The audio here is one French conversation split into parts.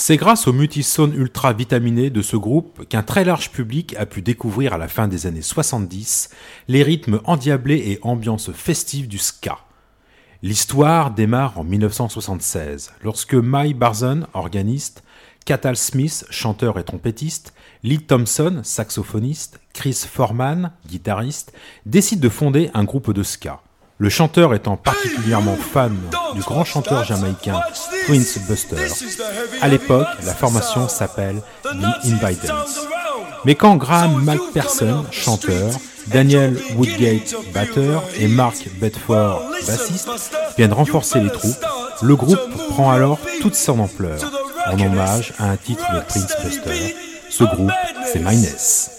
C'est grâce au multisone ultra vitaminé de ce groupe qu'un très large public a pu découvrir à la fin des années 70 les rythmes endiablés et ambiances festives du ska. L'histoire démarre en 1976, lorsque Mike Barzon, organiste, Catal Smith, chanteur et trompettiste, Lee Thompson, saxophoniste, Chris Foreman, guitariste, décident de fonder un groupe de ska. Le chanteur étant particulièrement fan du grand chanteur jamaïcain Prince Buster. À l'époque, la formation s'appelle The Invitants. Mais quand Graham McPherson, chanteur, Daniel Woodgate, batteur, et Mark Bedford, bassiste, viennent renforcer les troupes, le groupe prend alors toute son ampleur, en hommage à un titre de Prince Buster. Ce groupe, c'est Minus.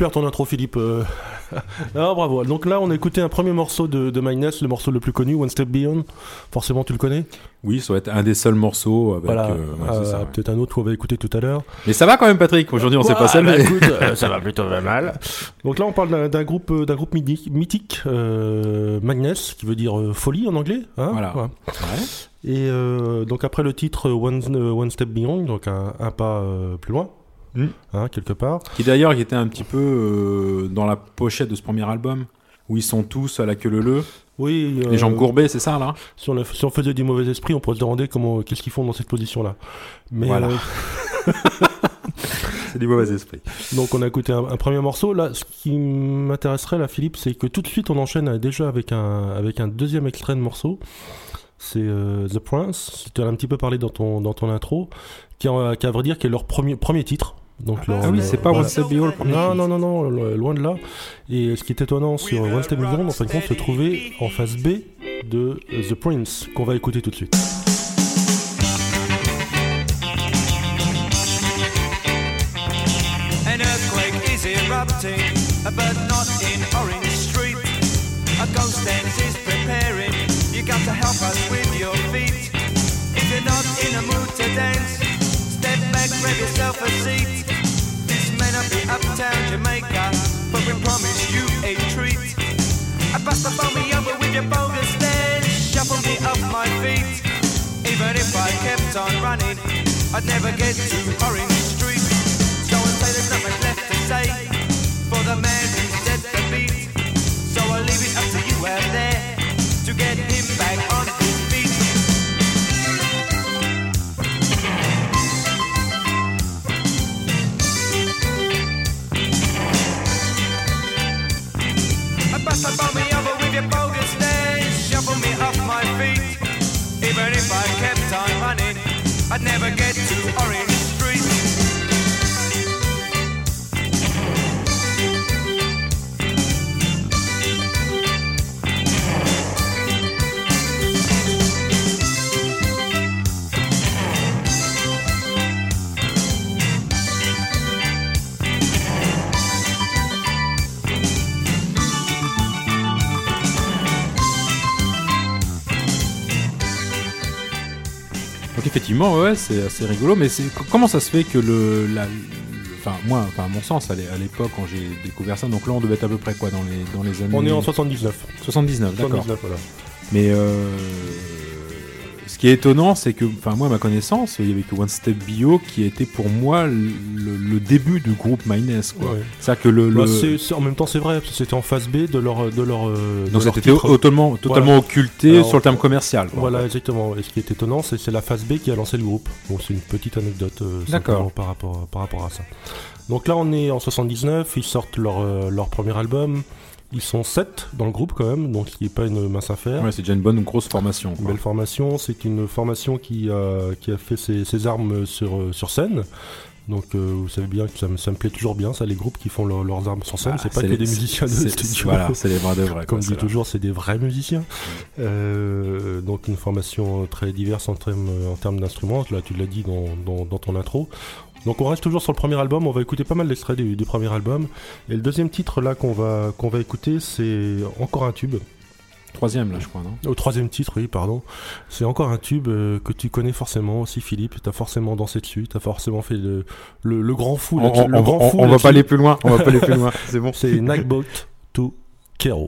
Super ton intro, Philippe. Euh. ah, bravo. Donc là, on a écouté un premier morceau de, de le morceau le plus connu, One Step Beyond. Forcément, tu le connais? Oui, ça va être un des seuls morceaux. Avec, voilà. Euh, euh, peut-être un autre qu'on va écouter tout à l'heure. Mais ça va quand même, Patrick. Aujourd'hui, on sait pas. Bah, écoute, ça va plutôt mal. Donc là, on parle d'un groupe, d'un groupe mythique, Magnus, qui veut dire folie en anglais. Hein? Voilà. Et donc après le titre One, One Step Beyond, donc un, un pas plus loin. Hein, quelque part. Qui d'ailleurs était un petit peu euh, dans la pochette de ce premier album, où ils sont tous à la queue leu Oui. Les jambes euh, courbées, c'est ça là si on, si on, faisait du mauvais esprit, on pourrait se demander comment, qu'est-ce qu'ils font dans cette position-là. Mais voilà. Euh, c'est du mauvais esprit. Donc on a écouté un, premier morceau. Là, ce qui m'intéresserait là, Philippe, c'est que tout de suite on enchaîne déjà avec un, avec un deuxième extrait de morceau. C'est The Prince. Tu as un petit peu parlé dans ton, dans ton intro, qui, qui à vrai dire, qui est leur premier, premier titre. Donc, ah oui, c'est pas One Step Beyond. Non, non, non, non, loin de là. Et ce qui est étonnant sur One Step Beyond, en fin de compte, se trouvait en phase B de The Prince, qu'on va écouter tout de suite. An earthquake is erupting, but not in Orange Street. A ghost dance is preparing. You got to help us with your feet. If you're not in a mood to dance, back, grab yourself a seat. This may not be uptown Jamaica, but we promise you a treat. I bust the me over with your bogus dance, shuffle me off my feet. Even if I kept on running, I'd never get to Orange Bust me over with your bogus days. Shuffle me off my feet. Even if I kept on running, I'd never get to Orange Effectivement, ouais, c'est assez rigolo, mais comment ça se fait que le, la, enfin moi, enfin à mon sens, à l'é- à l'époque quand j'ai découvert ça, donc là on devait être à peu près quoi dans les dans les années. On est en 79. 79, d'accord. 79, voilà. Mais euh, qui est étonnant, c'est que, enfin moi à ma connaissance, il y avait que One Step Bio qui était pour moi le, le début du groupe Minus, quoi. Ouais. C'est-à-dire que le, Bah, le- en même temps, c'est vrai, parce que c'était en phase B de leur. De leur euh, de donc c'était totalement totalement Voilà. occulté Alors, sur le terme commercial. quoi. Voilà, exactement. Et ce qui est étonnant, c'est c'est la phase B qui a lancé le groupe. Donc c'est une petite anecdote euh, D'accord. par rapport, par rapport à ça. Donc là, on est en 79, ils sortent leur, euh, leur premier album. Ils sont 7 dans le groupe quand même, donc ce qui n'est pas une mince affaire. Ouais, c'est déjà une bonne grosse formation. Une belle formation, c'est une formation qui a, qui a fait ses, ses armes sur, euh, sur scène. Donc euh, vous savez bien que ça me, ça me plaît toujours bien, ça, les groupes qui font leur- leurs armes sur scène, Ah, c'est pas que les- des musiciens de studio. Voilà, c'est les bras de vrai. Comme je dis toujours, c'est des vrais musiciens. Euh, donc une formation très diverse en termes, en termes d'instruments. Là, tu l'as dit dans, dans, dans ton intro. Donc on reste toujours sur le premier album. On va écouter pas mal d'extraits du, du premier album. Et le deuxième titre là qu'on va qu'on va écouter, c'est encore un tube. Troisième là, je crois, non Au troisième titre, oui, pardon. C'est encore un tube euh, que tu connais forcément aussi, Philippe. T'as forcément dansé dessus. T'as forcément fait le, le, le grand fou. On, le on- grand on- fou on va pas aller plus loin. On va pas aller plus loin. C'est bon. C'est Nightboat to Kero.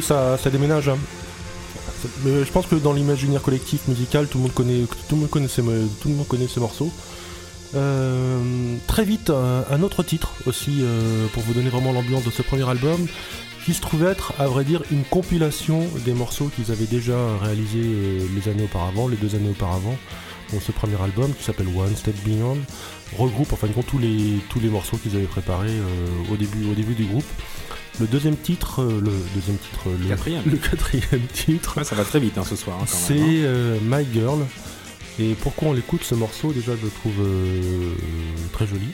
Ça, déménage. hein. Je pense que dans l'imaginaire collectif musical, tout le monde connaît, tout le monde connaît ces, tout le monde connaît ces morceaux. Euh, très vite, un, autre titre aussi, euh, pour vous donner vraiment l'ambiance de ce premier album, qui se trouve être, à vrai dire, une compilation des morceaux qu'ils avaient déjà réalisés les années auparavant, les deux années auparavant. Donc ce premier album, qui s'appelle One Step Beyond, regroupe en fin de tous les, tous les morceaux qu'ils avaient préparés euh, au, début, au début du groupe. Le deuxième titre, euh, le deuxième titre, le Quatrième. le quatrième titre, Ouais, ça va très vite hein, ce soir. hein, c'est hein. euh, My Girl. Et pourquoi on l'écoute ce morceau? Déjà, je le trouve euh, très joli.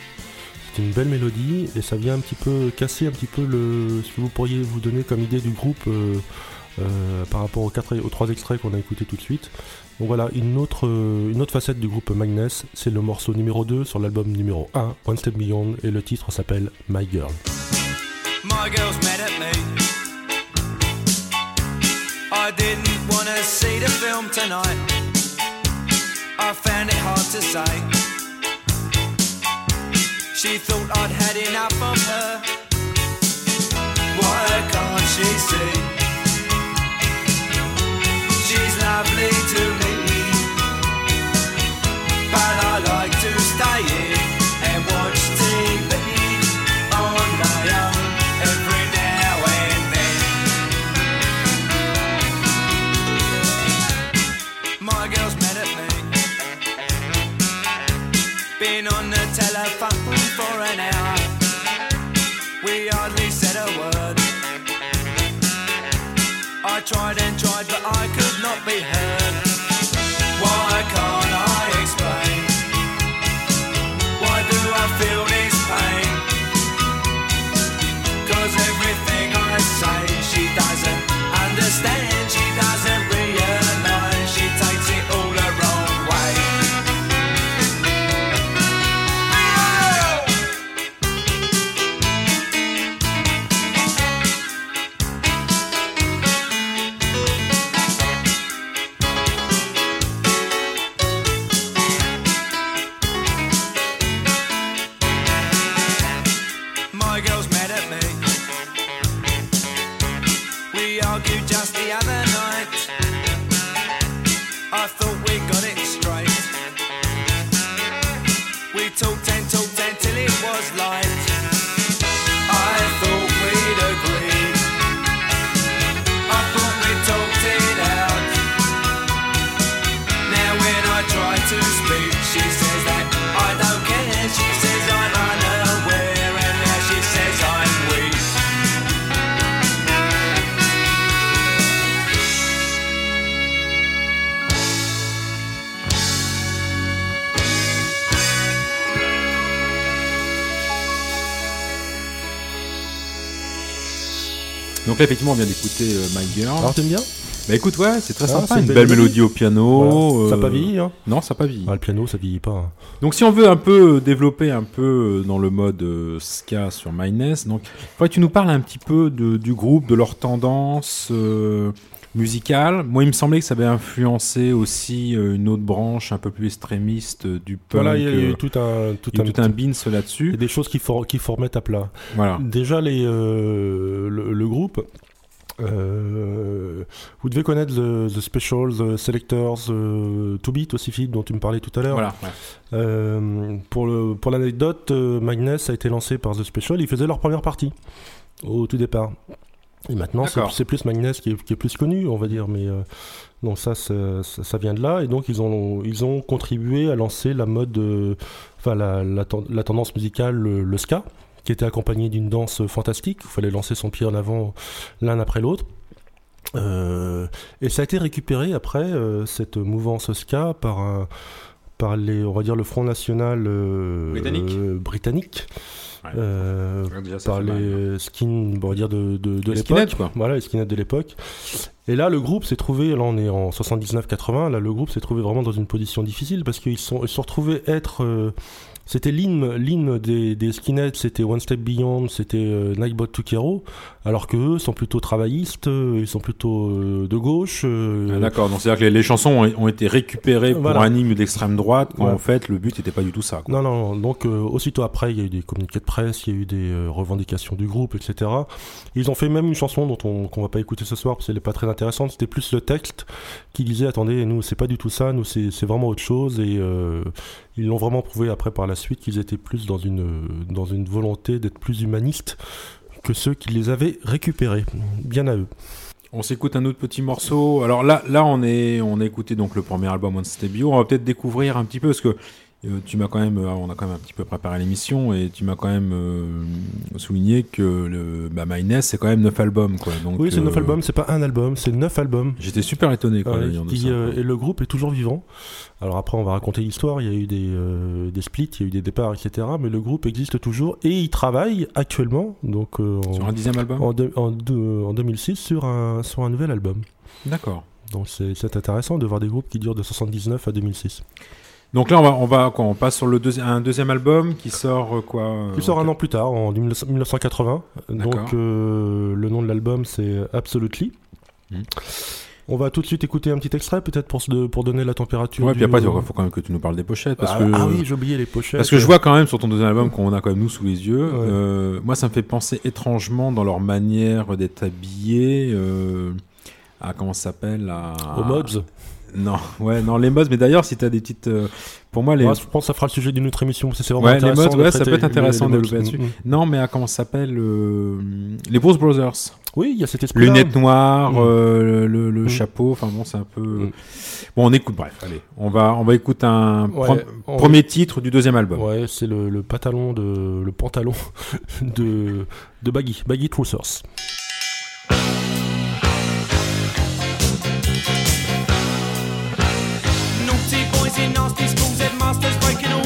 C'est une belle mélodie et ça vient un petit peu casser un petit peu le, ce que vous pourriez vous donner comme idée du groupe euh, euh, par rapport aux, quatre, aux trois extraits qu'on a écoutés tout de suite. Donc voilà, une autre, euh, une autre facette du groupe Magnus, c'est le morceau numéro 2 sur l'album numéro 1, One Step Beyond, et le titre s'appelle My Girl. my girl's mad at me. I didn't wanna see the film tonight. I found it hard to say. She thought I'd had enough of her. Why can't she see? She's lovely to me, but but I could not be Là, effectivement, on vient d'écouter euh, My Girl. Alors t'aimes bien? Bah écoute, ouais, c'est très Ah, sympa. c'est Une belle belle mélodie au piano. Voilà. Ça euh, pas vieilli hein? Non, ça pas vieilli. Ah, Le piano ça vieillit pas. hein. Donc si on veut un peu euh, développer un peu euh, dans le mode euh, ska sur MyNES, donc faudrait que tu nous parles un petit peu de, du groupe, de leur tendance euh, musicale. Moi, il me semblait que ça avait influencé aussi euh, une autre branche un peu plus extrémiste euh, du punk. Voilà, il y a eu euh, tout un tout il y a un, tout un beans il y là-dessus. a des choses qui for, qui à plat. Voilà. Déjà les euh, le, le groupe euh, vous devez connaître The, The Specials, The Selectors, euh, To Beat aussi Philippe dont tu me parlais tout à l'heure. Voilà. ouais. Euh, pour pour l'anecdote, Magnus a été lancé par The Special. Ils faisaient leur première partie au tout départ. Et maintenant, c'est plus Magnus qui est, qui est plus connu, on va dire. Mais euh, donc ça, ça, ça vient de là. Et donc ils ont ils ont contribué à lancer la mode, euh, enfin la, la, ten- la tendance musicale, le, le ska, qui était accompagnée d'une danse fantastique. Il fallait lancer son pied en avant l'un après l'autre. Euh, et ça a été récupéré après euh, cette mouvance ska par un par les on va dire le Front National euh, Britannique. britannique, Ouais. euh, déjà, par les skins on va dire de, de, de l'époque. voilà les skinheads de l'époque. Et là le groupe s'est trouvé là on est en 79-80 là le groupe s'est trouvé vraiment dans une position difficile parce qu'ils sont ils se sont retrouvés être euh, c'était l'hymne l'hymne des, des skinheads c'était One Step Beyond c'était euh, Nightbot to Kero alors que eux sont plutôt travaillistes euh, ils sont plutôt euh, de gauche euh, Ah, D'accord, donc c'est-à-dire que les, les chansons ont, ont été récupérées pour Voilà. un hymne d'extrême droite, quand Ouais. en fait le but n'était pas du tout ça. quoi. Non, non, donc euh, aussitôt après, il y a eu des communiqués de presse, il y a eu des euh, revendications du groupe, etc. Ils ont fait même une chanson dont on qu'on va pas écouter ce soir parce qu'elle est pas très intéressante. C'était plus le texte qui disait attendez, nous c'est pas du tout ça, nous c'est vraiment autre chose et euh, ils l'ont vraiment prouvé après par la suite qu'ils étaient plus dans une dans une volonté d'être plus humanistes que ceux qui les avaient récupérés. Bien à eux. On s'écoute un autre petit morceau. Alors là, là, on est, on a écouté donc le premier album One Step. On va peut-être découvrir un petit peu parce que euh, tu m'as quand même, euh, on a quand même un petit peu préparé l'émission et tu m'as quand même euh, souligné que le, bah, My Nest, c'est quand même neuf albums, quoi. Donc, Oui, c'est euh, neuf albums, c'est pas un album, c'est neuf albums. J'étais super étonné, quoi. Ouais, qui, euh, et le groupe est toujours vivant. Alors après, on va raconter l'histoire. Il y a eu des, euh, des splits, il y a eu des départs, etc. Mais le groupe existe toujours et il travaille actuellement, donc euh, en, Sur un dixième album? en, deux- en deux- en 2006 sur un, sur un nouvel album. D'accord. Donc c'est c'est intéressant de voir des groupes qui durent de 79 à 2006. Donc là, on va, on va, quoi, on passe sur le deuxi- un deuxième album qui sort euh, quoi euh, Qui sort un an plus tard, en 19- 1980. D'accord. Donc euh, le nom de l'album c'est Absolutely. Mhm. On va tout de suite écouter un petit extrait, peut-être pour, se- pour donner la température. Ouais, du- puis après, il faut quand même que tu nous parles des pochettes. Parce ah, que, ah oui, j'ai oublié les pochettes. Parce que je vois quand même sur ton deuxième album qu'on a quand même nous sous les yeux, Ouais. euh, moi ça me fait penser étrangement dans leur manière d'être habillés euh, à comment ça s'appelle à... Aux mods. Non, ouais, non, les mods, mais d'ailleurs, si t'as des petites. Euh, pour moi, les. Ouais, je pense que ça fera le sujet d'une autre émission, parce que c'est vraiment ouais, intéressant. Les mods, ouais, ça peut être intéressant de développer là-dessus. Non, mais à, comment ça s'appelle euh, Les Bruce Brothers. Oui, il y a cet esprit. Lunettes noires, mmh. euh, le, le mmh. chapeau, enfin bon, c'est un peu. Mmh. Bon, on écoute, bref, allez, on va, on va écouter un ouais, pre on... premier titre du deuxième album. Ouais, c'est le, le pantalon de. Le pantalon de, de Baggy, Baggy Trousers. Nasty schools headmasters breaking away.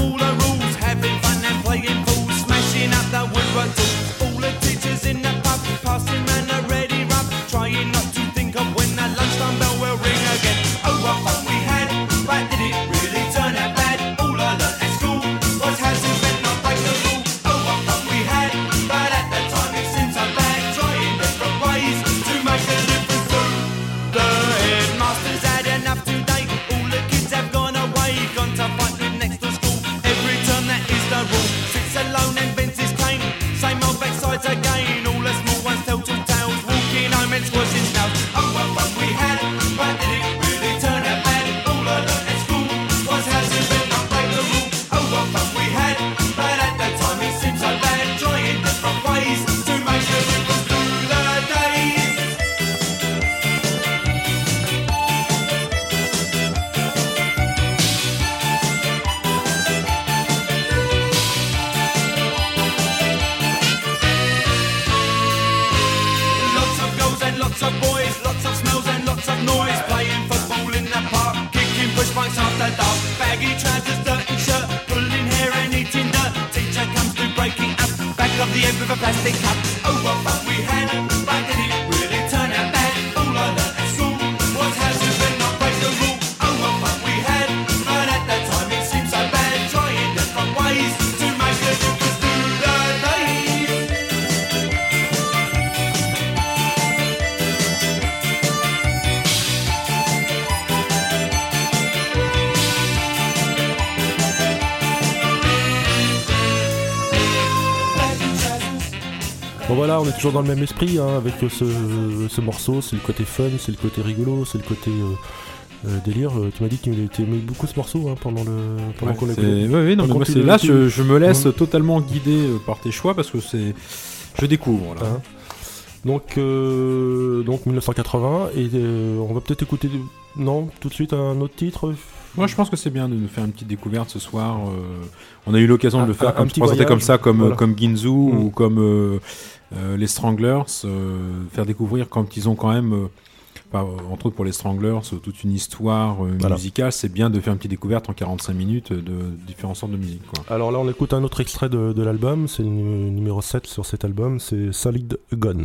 Bon voilà, on est toujours dans le même esprit hein, avec ce, morceau, c'est le côté fun, c'est le côté rigolo, c'est le côté euh, euh, délire. Euh, tu m'as dit que tu aimais beaucoup ce morceau hein, pendant le pendant qu'on Oui, c'est là, je, me laisse hein totalement guider par tes choix parce que c'est je découvre là. Hein. Donc, euh, donc 1980, et on va peut-être écouter, non, tout de suite un autre titre, moi, je pense que c'est bien de nous faire une petite découverte ce soir. Euh, on a eu l'occasion de le faire, comme, présenter comme ça, comme, voilà. comme Ginzu mm. ou comme euh, euh, les Stranglers. faire découvrir quand ils ont quand même. Entre autres pour les Stranglers, toute une histoire musicale, c'est bien de faire une petite découverte en 45 minutes de différents sortes de musique. Alors là, on écoute un autre extrait de, l'album, c'est le numéro 7 sur cet album, c'est Solid Gun.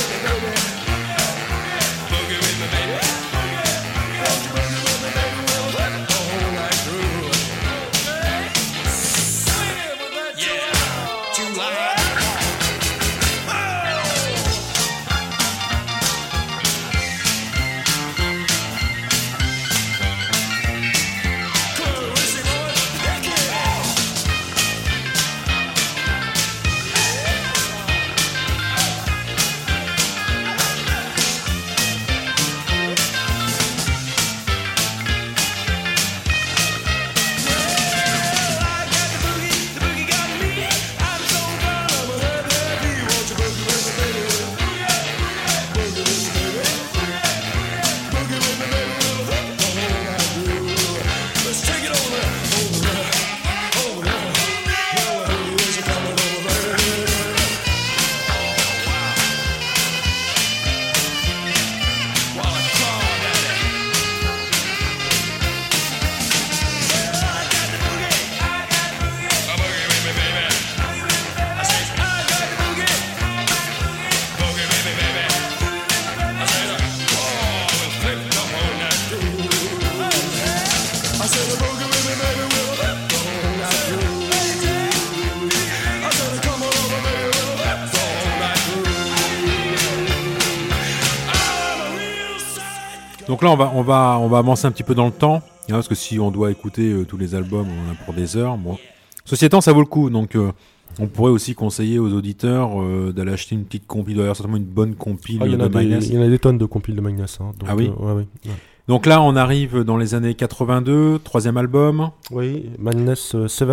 donc là, on va, on, va, on va avancer un petit peu dans le temps, hein, parce que si on doit écouter euh, tous les albums, on en a pour des heures. Bon. Ceci étant, ça vaut le coup. Donc, euh, on pourrait aussi conseiller aux auditeurs euh, d'aller acheter une petite compile. D'ailleurs, certainement une bonne compile. Ah, il y en a des tonnes de compiles de Magnus. Hein, ah oui. Donc là, on arrive dans les années 82, troisième album, Oui, Madness euh, 7.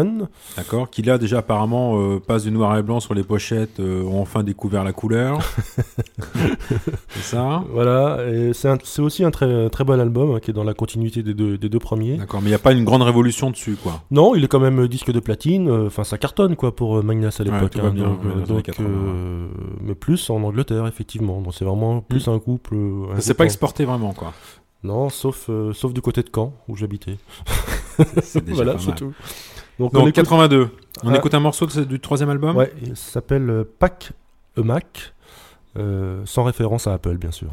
d'accord, qui là déjà apparemment euh, passe du noir et blanc sur les pochettes, euh, ont enfin découvert la couleur. C'est ça? Voilà, et c'est un- c'est aussi un très, très bon album hein, qui est dans la continuité des deux, des deux premiers. D'accord, mais il n'y a pas une grande révolution dessus, quoi. Non, il est quand même euh, disque de platine, euh, enfin ça cartonne quoi pour euh, Magnus à l'époque. tout va bien, donc, ouais, dans les donc, années 80, euh, mais plus en Angleterre effectivement. Donc c'est vraiment plus un couple. euh, couple pas exporté vraiment, quoi. Non, sauf euh, sauf du côté de Caen où j'habitais. C'est déjà voilà, c'est tout. Donc, Donc on écoute, 82, on Ah. écoute un morceau de du troisième album? Ouais, il s'appelle euh, Pack a Mac, euh, sans référence à Apple bien sûr.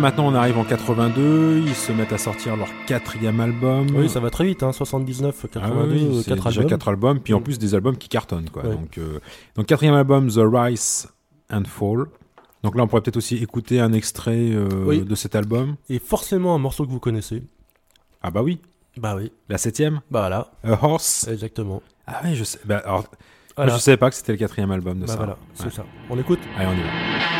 Maintenant on arrive en 82, ils se mettent à sortir leur quatrième album. Oui, ça va très vite, hein, 79, 82, Ah oui, euh, c'est quatre déjà albums. albums, puis en Mm. plus des albums qui cartonnent quoi. Ouais. Donc, euh, donc quatrième album The Rise and Fall. Donc là on pourrait peut-être aussi écouter un extrait euh, Oui. de cet album. Et forcément un morceau que vous connaissez. Ah bah oui, Bah oui. la septième, Bah voilà, A Horse. exactement. Ah oui je sais. Bah, alors, moi, Voilà. je savais pas que c'était le quatrième album de Bah ça. voilà, Ouais. c'est ça. On écoute Allez on y va.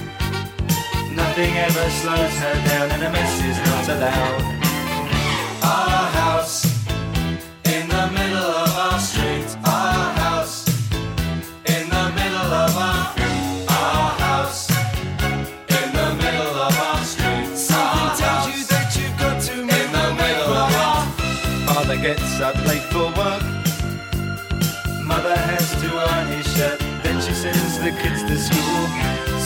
Nothing ever slows her down, and a mess is not allowed. Our house in the middle of our street. Our house in the middle of our. Our house in the middle of our street. Something our tells you that you've got to in make the middle of our. Father gets up late for work. Mother has to iron his shirt. Then she sends the kids to school.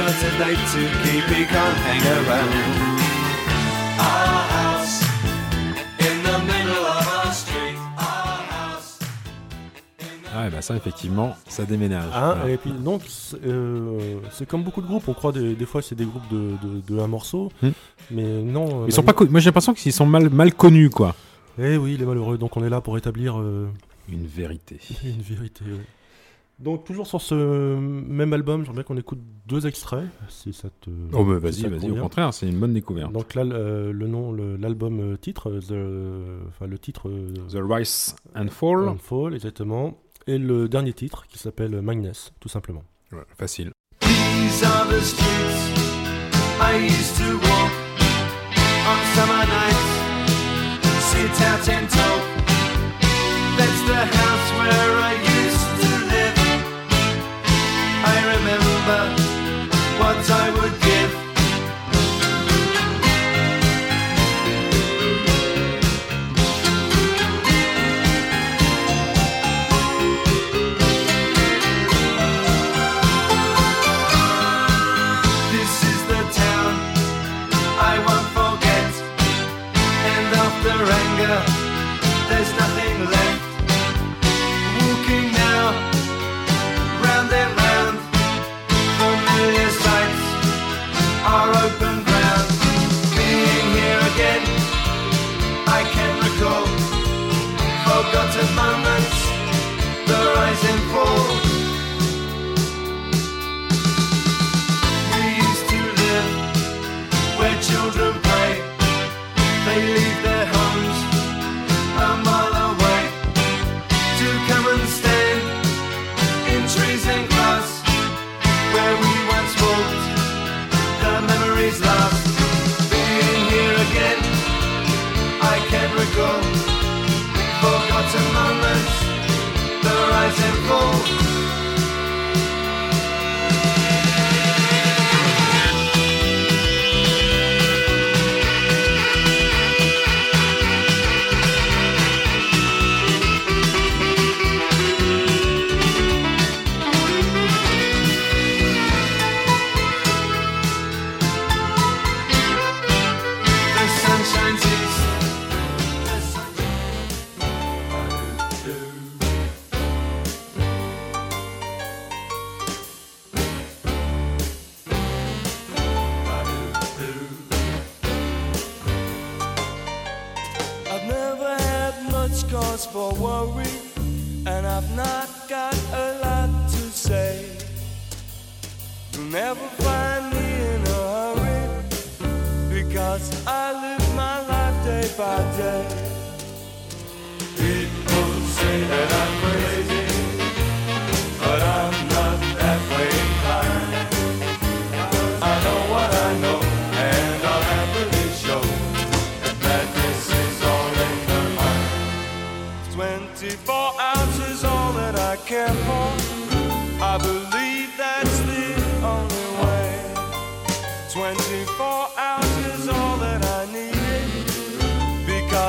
Brother's got a date to keep, he can't hang around. Our house in the middle of our street. Our house. Ah, bah ça, effectivement, ça déménage. Hein, Voilà. Et puis donc c'est euh, c'est comme beaucoup de groupes, on croit des, des fois c'est des groupes de, de, de un morceau, Hmm. mais non. euh, Ils sont pas. Moi, j'ai l'impression qu'ils sont mal, mal connus, quoi. Eh oui, les malheureux. Donc on est là pour établir euh, Une vérité. une vérité. ouais. Donc toujours sur ce même album, j'aimerais bien qu'on écoute deux extraits, si ça te. Oh, bah vas-y, vas-y, au contraire, c'est une bonne découverte. Donc là, le, le nom, l'album euh, titre, euh, the- enfin le titre. euh, The Rise and Fall. and Fall, exactement. Et le dernier titre qui s'appelle Magnus, tout simplement. Ouais, facile. These are the streets I used to walk on summer nights. Sit out and talk. That's the house where I remember what I would give.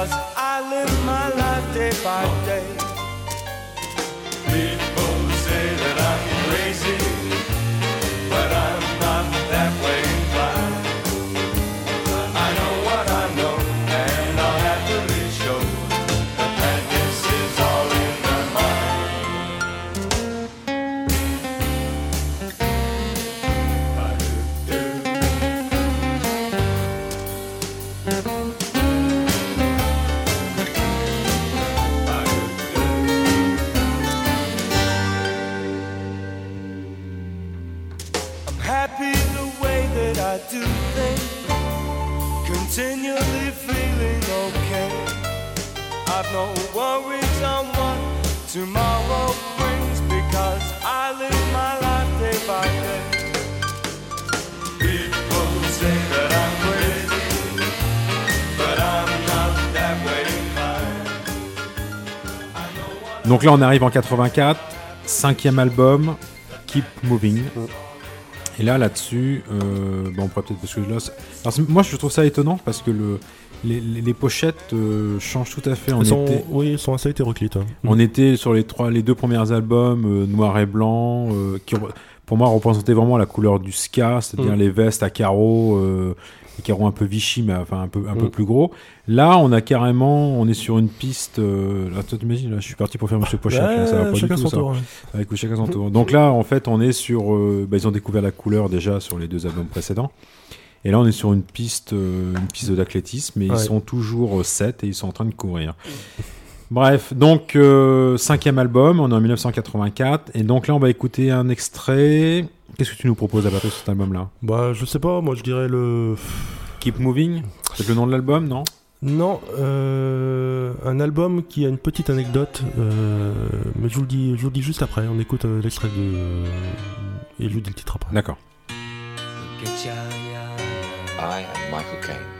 Because Donc là, on arrive en 84, cinquième album, Keep Moving. Et là, là-dessus, euh, bon, on pourrait peut-être parce que là, alors, moi, je trouve ça étonnant parce que le, les, les- les pochettes euh, changent tout à fait. On sont, était, oui, ils sont assez hétéroclites. hein. on était sur les trois, les deux premiers albums euh, noir et blanc, qui pour moi représentaient vraiment la couleur du ska, c'est-à-dire Mm. les vestes à carreaux, euh, les carreaux un peu Vichy, mais enfin un peu un peu Mm. plus gros. Là, on a carrément, on est sur une piste. Euh, là, toi, t'imagines, là, je suis parti pour faire Monsieur Pochette. là, ça va pas Ouais, du chacun tout, son ça. tour. ouais. Avec chacun son tour. Donc là, en fait, on est sur. euh, bah, ils ont découvert la couleur déjà sur les deux albums précédents. Et là, on est sur une piste, euh, une piste d'athlétisme, et ils Ouais. sont toujours 7 et ils sont en train de courir. Bref, donc euh, cinquième album, on est en 1984, et donc là, on va écouter un extrait. Qu'est-ce que tu nous proposes à partir de cet album-là? Bah, je sais pas, moi je dirais le. Keep Moving? C'est le nom de l'album, non? Non, euh, un album qui a une petite anecdote, euh, mais je vous le dis, je vous le dis juste après. On écoute euh, l'extrait de et je vous dis le titre après. D'accord. I am Michael Caine.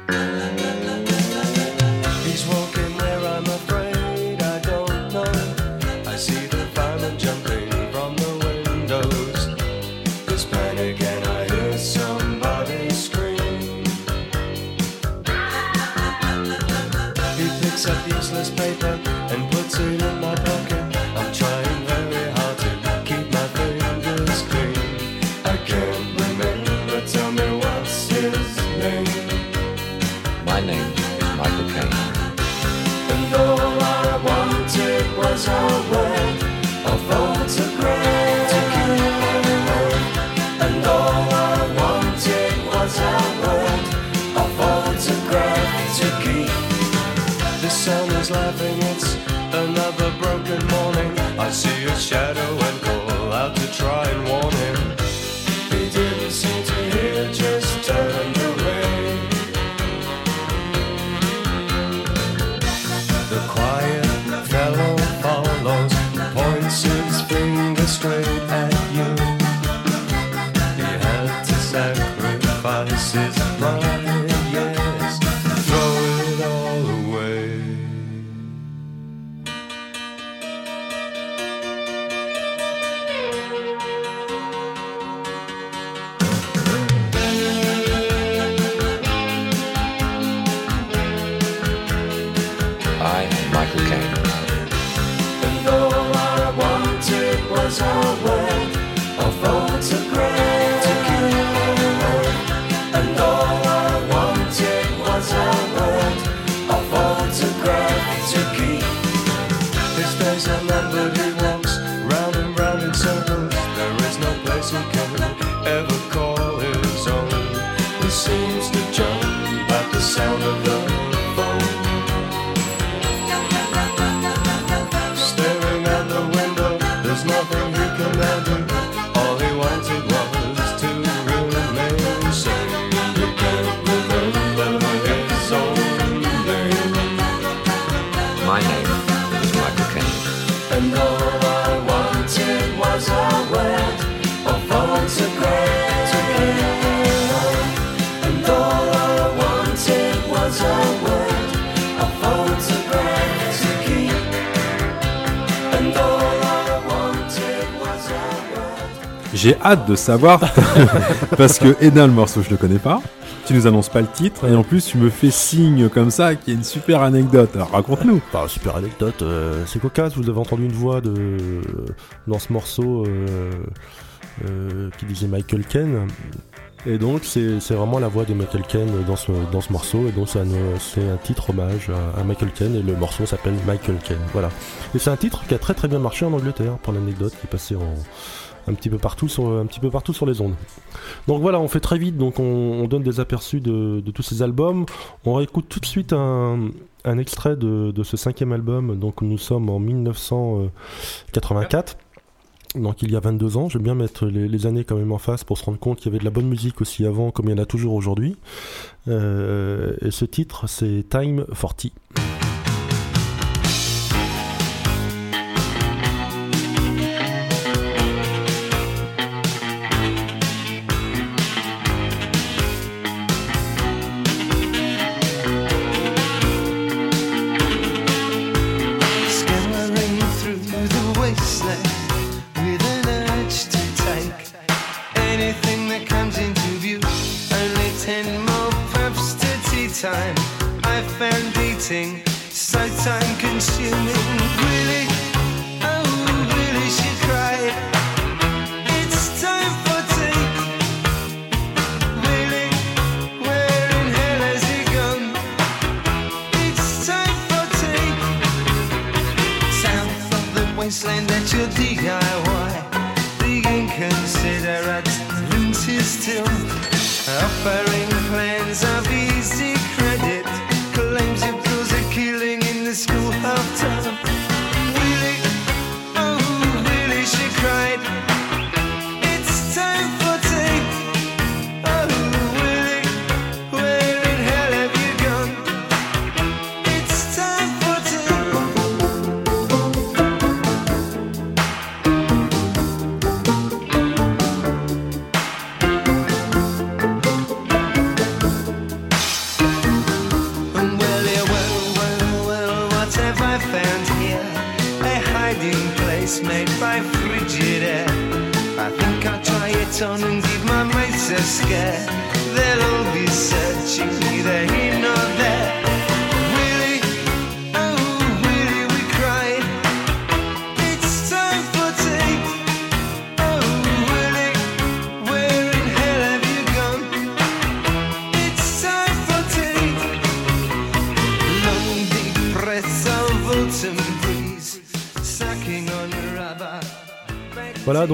Laughing, it's another broken morning. I see a shadow and call out to try and warn him. He didn't seem to hear, just turned away. The quiet fellow follows, points his finger straight at you. He had to sacrifice his J'ai hâte de savoir parce que Eden, le morceau, je le connais pas. Tu nous annonces pas le titre et en plus tu me fais signe comme ça qu'il y a une super anecdote. Alors raconte-nous. Bah, super anecdote, euh, c'est cocasse, vous avez entendu une voix de dans ce morceau euh, euh, qui disait Michael Ken. Et donc c'est vraiment la voix de Michael Ken dans ce, dans ce morceau, et donc c'est un, un titre hommage à, à Michael Ken, et le morceau s'appelle Michael Ken. Voilà. Et c'est un titre qui a très très bien marché en Angleterre, pour l'anecdote, qui est passé en, un petit peu partout sur les ondes. Donc voilà, on fait très vite, donc on, on donne des aperçus de, tous ces albums. On réécoute tout de suite un, extrait de, ce cinquième album. Donc nous sommes en 1984. Donc il y a 22 ans, j'aime bien mettre les, les années quand même en face pour se rendre compte qu'il y avait de la bonne musique aussi avant, comme il y en a toujours aujourd'hui. Euh, et ce titre, c'est Time 40.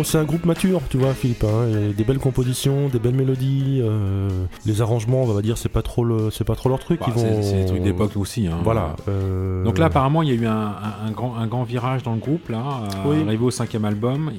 C'est un groupe mature, tu vois, Philippe. hein, et des belles compositions, des belles mélodies. euh, les arrangements, on va dire, c'est pas trop le, c'est pas trop leur truc. Bah, ils vont. c'est- des trucs d'époque aussi. hein. Voilà. euh, Donc là, apparemment, il y a eu un, un- un grand, un grand virage dans le groupe, là, Oui. arrivé au cinquième album.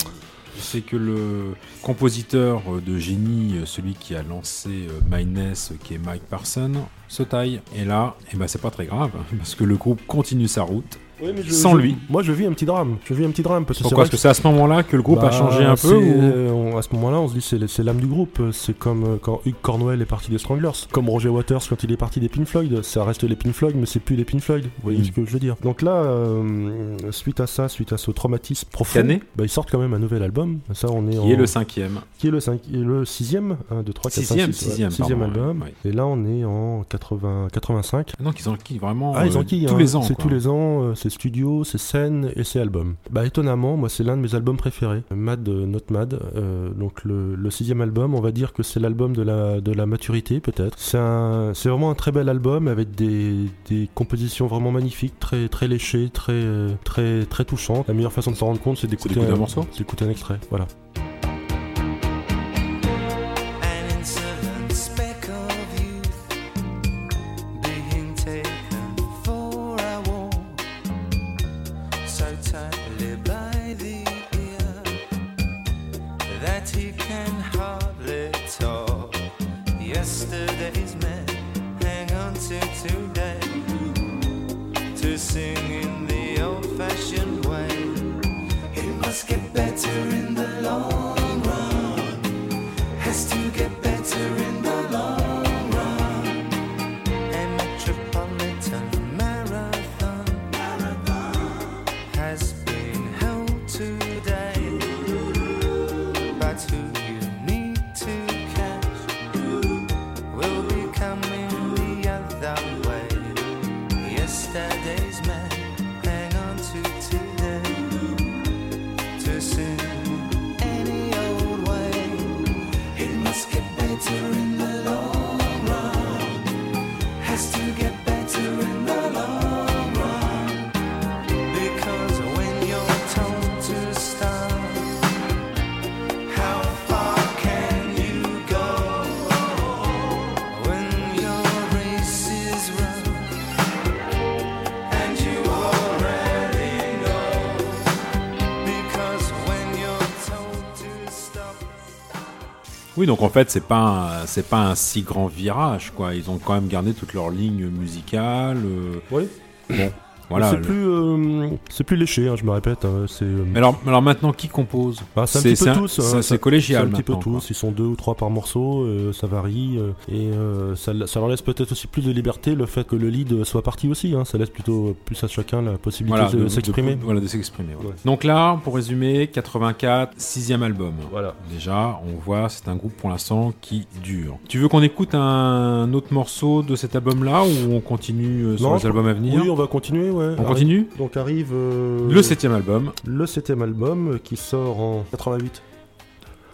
C'est que le compositeur de génie, celui qui a lancé euh, Madness, qui est Mike Parson, se taille. Et là, eh ben, c'est pas très grave, parce que le groupe continue sa route. Oui, mais je- sans je- lui. Moi, je vis un petit drame. Je vis un petit drame parce que Pourquoi Parce que c'est à ce moment-là que le groupe a Bah, changé un peu ou- euh, on- À ce moment-là, on se dit c'est c'est l'âme du groupe. C'est comme euh, quand Hugh Cornwell est parti des Stranglers, comme Roger Waters quand il est parti des Pink Floyd. Ça reste les Pink Floyd, mais c'est plus les Pink Floyd. Vous voyez Mm. ce que je veux dire Donc là, euh, suite à ça, suite à ce traumatisme profond, bah, ils sortent quand même un nouvel album. Ça, on est Qui en- est le cinquième. qui est le, le sixième, 1, 2, 3, 4, 5, Sixième, 6, sixième, sixième pardon, album. ouais, Et là, on est en 80, 85. Donc ils ont qui vraiment Ah, ils euh, ont qui tous hein les ans. C'est tous les ans, euh, c'est studio, c'est scène et c'est album. Bah étonnamment, moi c'est l'un de mes albums préférés. Mad, euh, Not Mad. euh, donc le, le sixième album, on va dire que c'est l'album de la, de la maturité peut-être. C'est un, vraiment un très bel album avec des, des compositions vraiment magnifiques, très très léchées, très euh, très très touchantes. La meilleure façon de s'en rendre compte, c'est d'écouter d'écouter un morceau c'est d'écouter un extrait. Voilà. Oui, donc en fait, c'est pas un- c'est pas un si grand virage, quoi. Ils ont quand même gardé toute leur ligne musicale. euh, Oui. bon, voilà. c'est le- plus, euh, c'est plus léché, hein, je me répète. hein, c'est, euh, Mais alors, alors maintenant, qui compose bah, c'est un petit peu tous. c'est- hein, c'est collégial C'est un petit peu maintenant, quoi. tous. Ils sont deux ou trois par morceau. euh, ça varie euh, et euh, ça, ça leur laisse peut-être aussi plus de liberté le fait que le lead soit parti aussi. hein, ça laisse plutôt plus à chacun la possibilité Voilà, de, s'exprimer. voilà, de s'exprimer. ouais. Ouais. Donc là, pour résumer, 84, sixième album. Voilà. Déjà, on voit, c'est un groupe pour l'instant qui dure. Tu veux qu'on écoute un autre morceau de cet album-là ou on continue euh, sur Non, les albums à venir Oui, on va continuer. Ouais. On Arrive- continue Donc arrive euh, Le septième album. le septième album euh, qui sort en 88.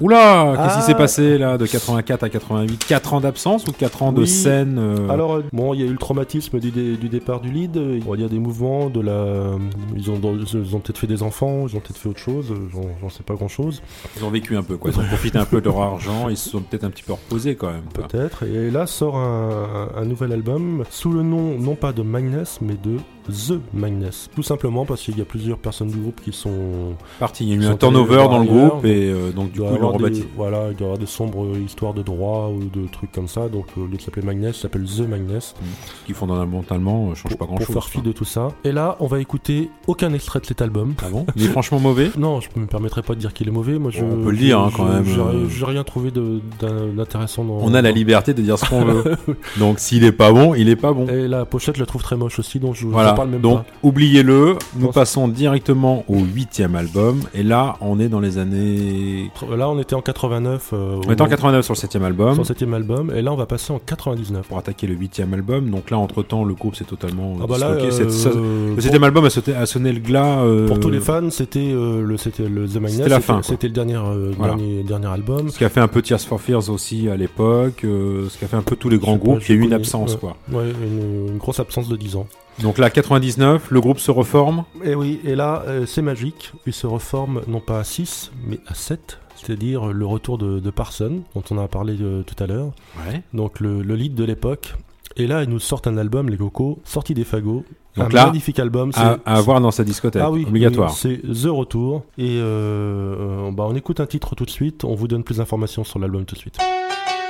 Oula, qu'est-ce qui Ah. s'est passé là de 84 à 88 4 ans d'absence ou 4 ans de scène euh, Alors, bon, il y a eu le traumatisme du, dé- du départ du lead. Il y a des mouvements, de la... ils ont, ils ont peut-être fait des enfants, ils ont peut-être fait autre chose, j'en sais pas grand-chose, Ils ont vécu un peu, quoi. Ils ont profité un peu de leur argent, ils se sont peut-être un petit peu reposés quand même. peut-être. Et là sort un, un- un nouvel album sous le nom, non pas de Magnus, mais de The Magnus. Tout simplement parce qu'il y a plusieurs personnes du groupe qui sont... Parti, il y a eu un turnover dans le groupe et euh, donc du coup y ils l'ont rebaptisé. Voilà, il y avoir des sombres histoires de droit ou de trucs comme ça. Donc euh, au lieu de s'appeler Magnus, s'appelle The Magnus. Ce qu'ils font fondamentalement euh, change Pour, pas grand pour chose. faire fi de tout ça. Et là, on va écouter aucun extrait de cet album. Ah bon? Il est franchement mauvais? Non, je me permettrai pas de dire qu'il est mauvais. Moi, je, on peut le dire, hein, je- quand même, J'ai euh. rien trouvé d'intéressant dans. On a la liberté de dire ce qu'on veut. donc s'il est pas bon, il est pas bon. Et la pochette, je la trouve très moche aussi, donc je, je Voilà, parle même donc pas. oubliez-le, nous passons directement au huitième album, et là on est dans les années... Là, on était en 89. euh, On est en 89 sur le septième album, Sur le septième album, et là, on va passer en 99. pour attaquer le huitième album, donc là entre temps le groupe s'est totalement Ah bah là, ça- euh, le pour, septième album a, sauté- a sonné le glas... euh, pour tous les fans, c'était euh, le, c'était le The Magnus. C'était la fin. C'était le dernier, euh, Voilà. dernier, dernier album. Ce qu'a fait un peu Tears for Fears aussi à l'époque, euh, ce qu'a fait un peu tous les grands groupes, il y a eu une absence ouais. quoi. Ouais, une, une grosse absence de 10 ans. Donc là 99, le groupe se reforme. Et oui, et là, euh, c'est magique. Il se reforme non pas à 6, mais à 7. C'est-à-dire le retour de, de Parson, dont on a parlé euh, tout à l'heure. Ouais. donc le, le lead de l'époque. Et là, ils nous sortent un album, les Cocos, sorti des fagots. Donc un là, magnifique album. À, à avoir dans sa discothèque, Ah oui, obligatoire. oui, c'est The Retour. Et euh, bah, on écoute un titre tout de suite. On vous donne plus d'informations sur l'album tout de suite.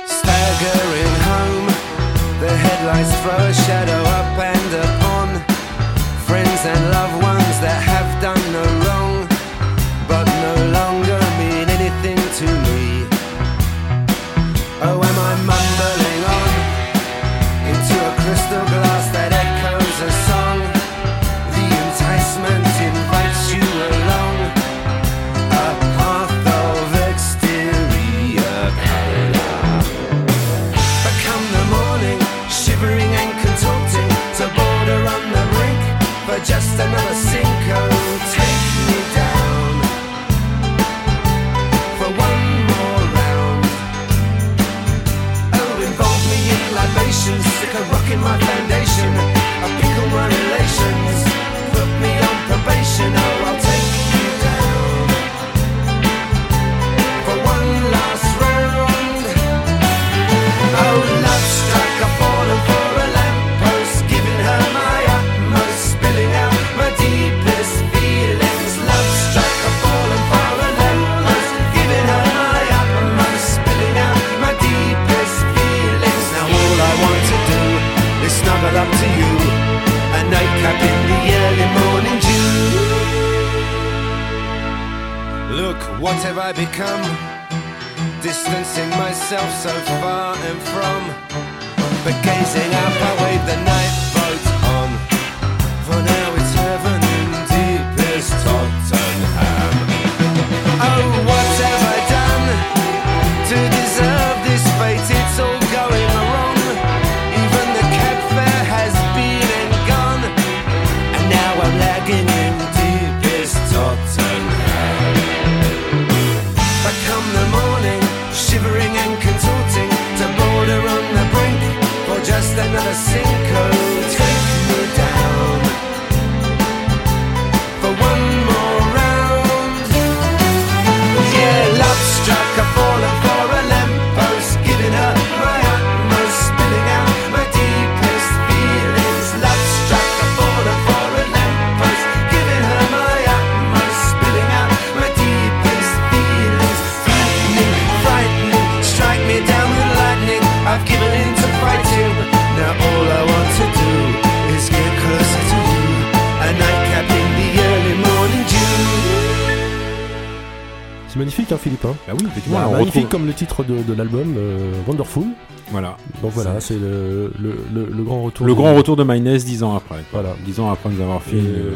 Staggering home, the headlights throw a shadow up and and loved ones what have I become? distancing myself so far and from. But gazing up, I wave the night boat on. For now it's heaven in deepest Tottenham. Oh, magnifique, hein, Philippe. Hein. Bah oui, effectivement, Bah, on magnifique retrouve. comme le titre de, de l'album, euh, Wonderful. Voilà. Donc voilà, c'est le, le, le, le grand retour. Le de- grand retour de Maynes dix ans après. quoi. Voilà. Dix ans après nous avoir fait. Euh,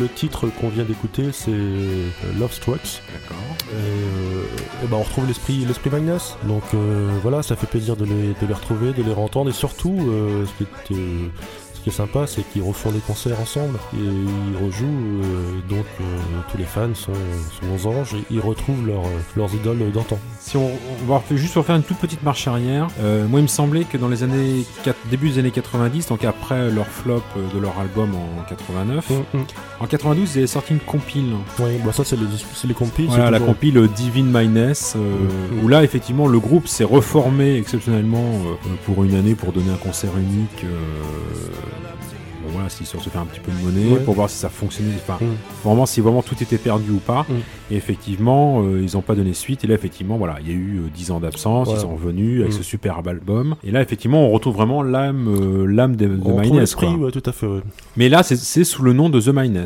le titre qu'on vient d'écouter, c'est euh, Love Strokes. D'accord. Et, euh, et ben on retrouve l'esprit l'esprit Magnus. Donc euh, voilà, ça fait plaisir de les, de les retrouver, de les entendre. Et surtout, ce, qui est, ce qui est sympa, c'est qu'ils refont des concerts ensemble. Et ils rejouent. euh, donc euh, tous les fans sont, sont aux anges et ils retrouvent leur, euh, leurs idoles d'antan. Si on, on va juste refaire une toute petite marche arrière, euh, moi il me semblait que dans les années 4 début des années 90, donc après leur flop de leur album en 89, Hum, hum. en 92 ils avaient sorti une compile. Oui, bah ça c'est les, les compiles. Voilà, la toujours- compile Divine Miness, euh, Mhm. où là effectivement le groupe s'est reformé exceptionnellement pour une année pour donner un concert unique. euh, bon, voilà, de se faire un petit peu de monnaie, Ouais. pour voir si ça fonctionnait, enfin, Mhm. vraiment si vraiment tout était perdu ou pas. Mhm. Et effectivement, euh, ils n'ont pas donné suite. Et là, effectivement, voilà, il y a eu euh, 10 ans d'absence, Voilà. ils sont revenus avec Mhm. ce superbe album. Et là, effectivement, on retrouve vraiment l'âme, euh, l'âme de, de On quoi. ouais, tout à fait. ouais. Mais là, c'est- sous le nom de The Maynes.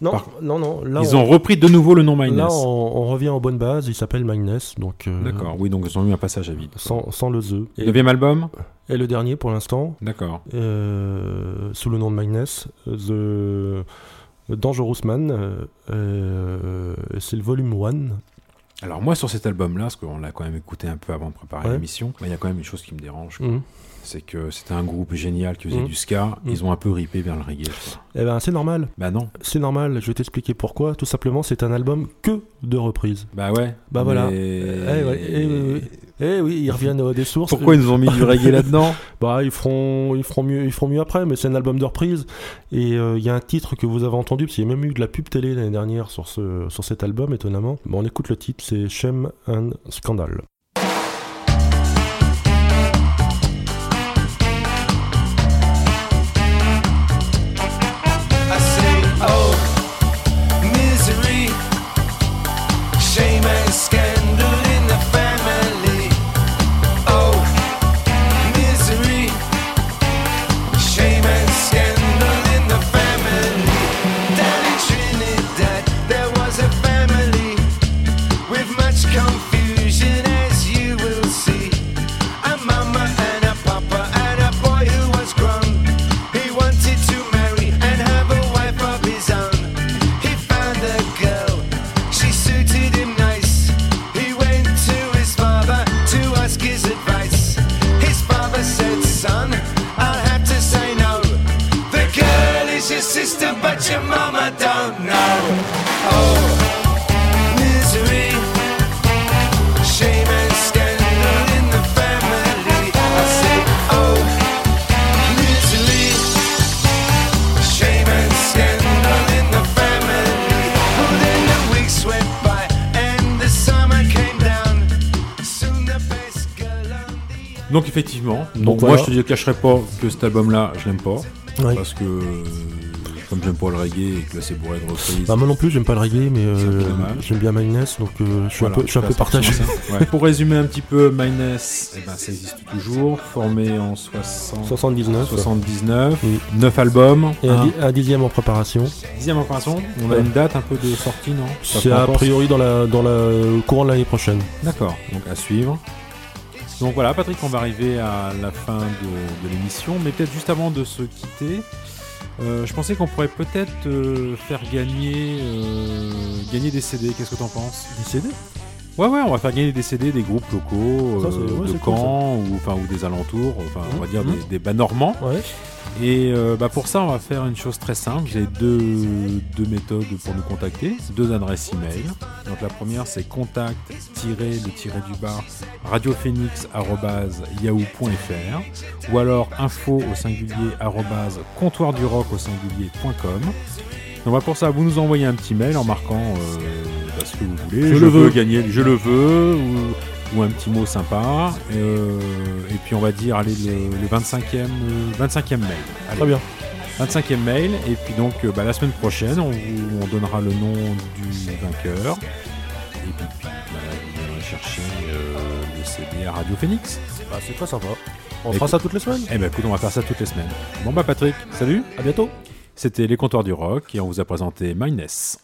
Non, Par- non, non. Là, Ils on, ont repris de nouveau le nom Maynes. là on, on revient aux bonnes bases. Il s'appelle Magnus, donc euh, D'accord, oui, donc ils ont eu un passage à vide. sans, sans le the. Et, Neuvième album et le dernier pour l'instant, D'accord. euh, sous le nom de Magnus, The Dangerous Man. euh, c'est le volume 1. Alors moi, sur cet album-là, parce qu'on l'a quand même écouté un peu avant de préparer Ouais. l'émission, il y a quand même une chose qui me dérange. quoi. C'est que c'était un groupe génial qui faisait Mhm. du ska. Ils ont un peu ripé vers le reggae. Eh ben, c'est normal. Bah non. C'est normal. Je vais t'expliquer pourquoi. Tout simplement, c'est un album que de reprises. Bah ouais. Bah voilà. Mais- Eh ouais, eh oui. Eh oui, ils reviennent euh, des sources. Pourquoi ils nous ont mis du reggae là-dedans Bah, ils feront, ils feront mieux, ils feront mieux après, mais c'est un album de reprise. Et euh, il y a un titre que vous avez entendu, parce qu'il y a même eu de la pub télé l'année dernière sur ce, sur cet album, étonnamment. Bon, on écoute le titre, c'est Shame and Scandal. Te cacherai pas que cet album-là, je l'aime pas. Ouais. Parce que euh, comme j'aime pas le reggae et que là c'est bourré de reprises. Bah, moi non plus, j'aime pas le reggae, mais euh, j'aime bien Magnus, donc euh, je suis Voilà, un peu, je suis un peu ça, ça partagé. Ouais. Pour résumer un petit peu, Mynes, eh ben, ça existe toujours, formé en 60... 79. 79, Oui. 9 albums, Et un, un di- un dixième en préparation. dixième opération. On a Ouais. une date un peu de sortie, non? Ça C'est fait a priori dans la, dans la, au courant de l'année prochaine. D'accord, donc à suivre. Donc voilà, Patrick, on va arriver à la fin de, de l'émission, mais peut-être juste avant de se quitter, euh, je pensais qu'on pourrait peut-être euh, faire gagner, euh, gagner des CD. Qu'est-ce que t'en penses? Des CD Ouais, ouais, on va faire gagner des CD des groupes locaux Ça, euh, ouais, de cool, Caen ou, enfin, ou des alentours, enfin, on va dire Mhm. des, des bas normands. Ouais. Et euh, bah, pour ça, on va faire une chose très simple. J'ai deux, deux méthodes pour nous contacter, deux adresses email. Donc la première, c'est contact le tiré du bas radiophénix@yahoo.fr ou alors info au singulier arrobase comptoir du rock au singulier.com. Donc bah, pour ça, vous nous envoyez un petit mail en marquant euh, bah, ce que vous voulez. Je le veux. gagner, je le veux ou, ou un petit mot sympa. Euh, et puis on va dire allez le, le 25e, euh, 25e mail. Allez. Très bien. 25e mail, et puis donc euh, bah, la semaine prochaine, on, vous, on donnera le nom du vainqueur. Et puis, bah, vous viendrez chercher euh, le CD à Radio Phoenix. Bah, c'est très sympa. On Écoute- fera ça toutes les semaines. Eh ben écoute, on va faire ça toutes les semaines. Bon bah Patrick, salut À bientôt. C'était Les Comptoirs du Rock et on vous a présenté Myness.